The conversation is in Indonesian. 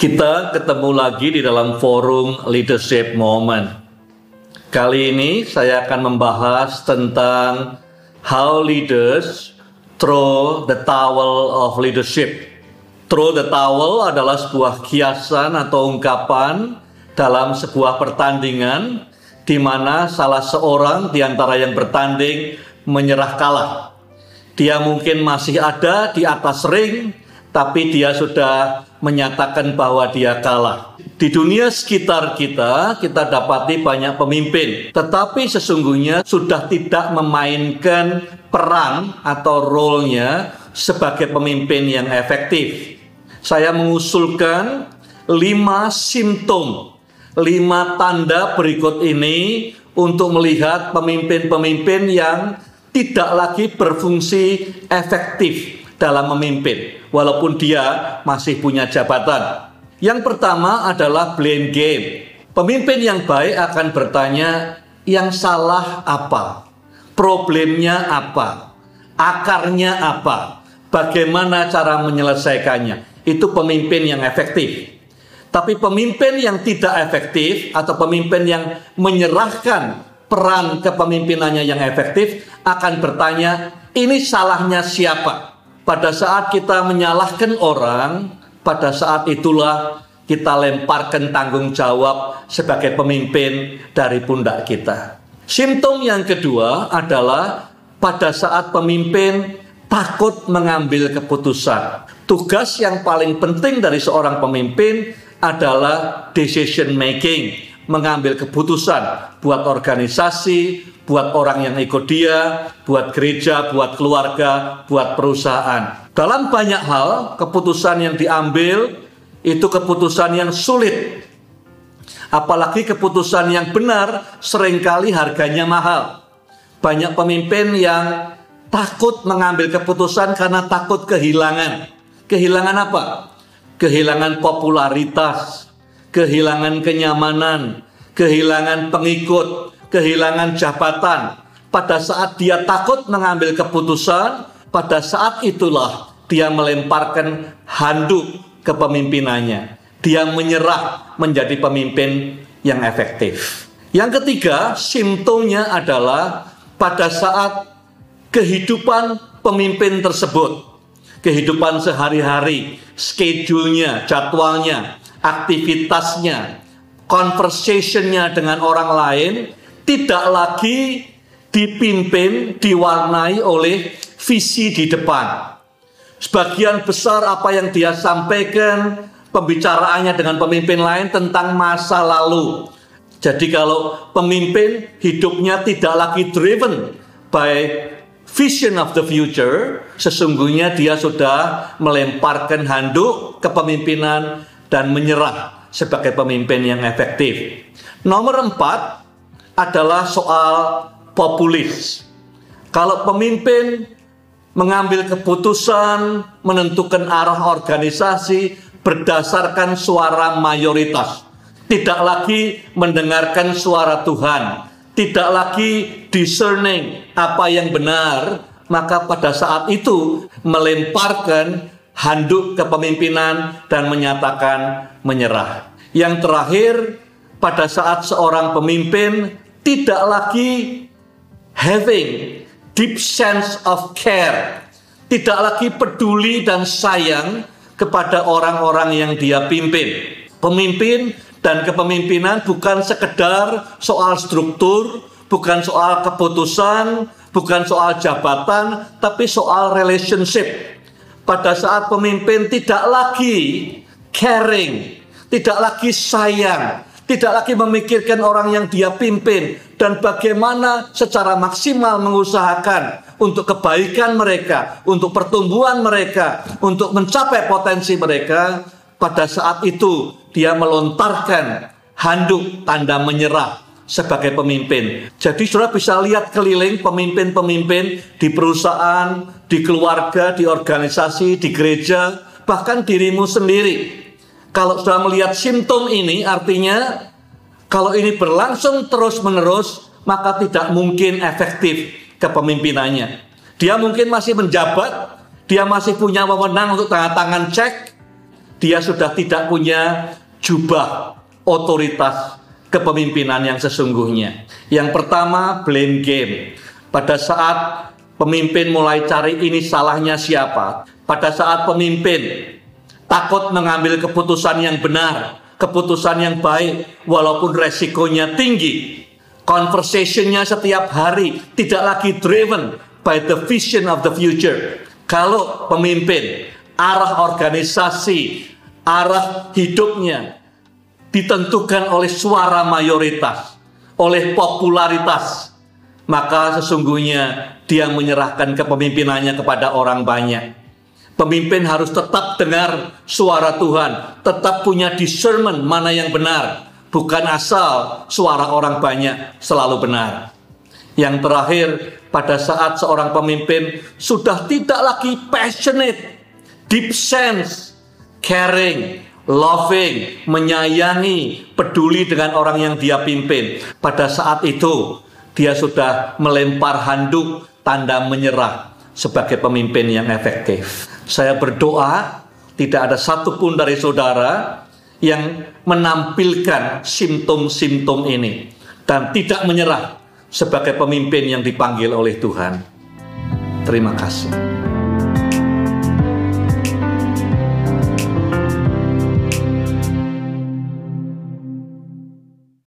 Kita ketemu lagi di dalam forum Leadership Moment. Kali ini saya akan membahas tentang how leaders throw the towel of leadership. Throw the towel adalah sebuah kiasan atau ungkapan dalam sebuah pertandingan di mana salah seorang di antara yang bertanding menyerah kalah. Dia mungkin masih ada di atas ring, tapi dia sudah menyatakan bahwa dia kalah. Di dunia sekitar kita, kita dapati banyak pemimpin, tetapi sesungguhnya sudah tidak memainkan peran atau role-nya sebagai pemimpin yang efektif. Saya mengusulkan lima simptom, lima tanda berikut ini untuk melihat pemimpin-pemimpin yang tidak lagi berfungsi efektif dalam memimpin walaupun dia masih punya jabatan. Yang pertama adalah blame game. Pemimpin yang baik akan bertanya, yang salah apa? Problemnya apa? Akarnya apa? Bagaimana cara menyelesaikannya? Itu pemimpin yang efektif. Tapi pemimpin yang tidak efektif atau pemimpin yang menyerahkan peran kepemimpinannya yang efektif akan bertanya, ini salahnya siapa? Pada saat kita menyalahkan orang, pada saat itulah kita lemparkan tanggung jawab sebagai pemimpin dari pundak kita. Simptom yang kedua adalah pada saat pemimpin takut mengambil keputusan. Tugas yang paling penting dari seorang pemimpin adalah decision making, mengambil keputusan buat organisasi, buat orang yang ikut dia, buat gereja, buat keluarga, buat perusahaan. Dalam banyak hal, keputusan yang diambil itu keputusan yang sulit. Apalagi keputusan yang benar sering kali harganya mahal. Banyak pemimpin yang takut mengambil keputusan karena takut kehilangan. Kehilangan apa? Kehilangan popularitas, kehilangan kenyamanan, kehilangan pengikut, kehilangan jabatan. Pada saat dia takut mengambil keputusan, pada saat itulah dia melemparkan handuk kepemimpinannya. Dia menyerah menjadi pemimpin yang efektif. Yang ketiga, simptomnya adalah pada saat kehidupan pemimpin tersebut, kehidupan sehari-hari, schedule-nya, jadwalnya, aktivitasnya, conversation-nya dengan orang lain tidak lagi dipimpin, diwarnai oleh visi di depan. Sebagian besar apa yang dia sampaikan, pembicaraannya dengan pemimpin lain tentang masa lalu. Jadi kalau pemimpin hidupnya tidak lagi driven by vision of the future, sesungguhnya dia sudah melemparkan handuk kepemimpinan dan menyerah sebagai pemimpin yang efektif. Nomor empat, adalah soal populis. Kalau pemimpin mengambil keputusan menentukan arah organisasi berdasarkan suara mayoritas, tidak lagi mendengarkan suara Tuhan, tidak lagi discerning apa yang benar, maka pada saat itu melemparkan handuk kepemimpinan dan menyatakan menyerah. Yang terakhir, pada saat seorang pemimpin tidak lagi having deep sense of care, tidak lagi peduli dan sayang kepada orang-orang yang dia pimpin. Pemimpin dan kepemimpinan bukan sekedar soal struktur, bukan soal keputusan, bukan soal jabatan, tapi soal relationship. Pada saat pemimpin tidak lagi caring, tidak lagi sayang, tidak lagi memikirkan orang yang dia pimpin dan bagaimana secara maksimal mengusahakan untuk kebaikan mereka, untuk pertumbuhan mereka, untuk mencapai potensi mereka. Pada saat itu dia melontarkan handuk tanda menyerah sebagai pemimpin. Jadi saudara bisa lihat keliling pemimpin-pemimpin di perusahaan, di keluarga, di organisasi, di gereja, bahkan dirimu sendiri kalau sudah melihat simptom ini artinya kalau ini berlangsung terus-menerus maka tidak mungkin efektif kepemimpinannya. Dia mungkin masih menjabat, dia masih punya wewenang untuk tanda tangan cek, dia sudah tidak punya jubah otoritas kepemimpinan yang sesungguhnya. Yang pertama, blame game. Pada saat pemimpin mulai cari ini salahnya siapa, pada saat pemimpin takut mengambil keputusan yang benar, keputusan yang baik, walaupun resikonya tinggi, conversationnya setiap hari tidak lagi driven by the vision of the future. Kalau pemimpin, arah organisasi, arah hidupnya ditentukan oleh suara mayoritas, oleh popularitas, maka sesungguhnya dia menyerahkan kepemimpinannya kepada orang banyak. Pemimpin harus tetap dengar suara Tuhan, tetap punya discernment mana yang benar, bukan asal suara orang banyak selalu benar. Yang terakhir, pada saat seorang pemimpin sudah tidak lagi passionate, deep sense, caring, loving, menyayangi, peduli dengan orang yang dia pimpin. Pada saat itu, dia sudah melempar handuk tanda menyerah sebagai pemimpin yang efektif. Saya berdoa tidak ada satupun dari saudara yang menampilkan simptom-simptom ini dan tidak menyerah sebagai pemimpin yang dipanggil oleh Tuhan. Terima kasih.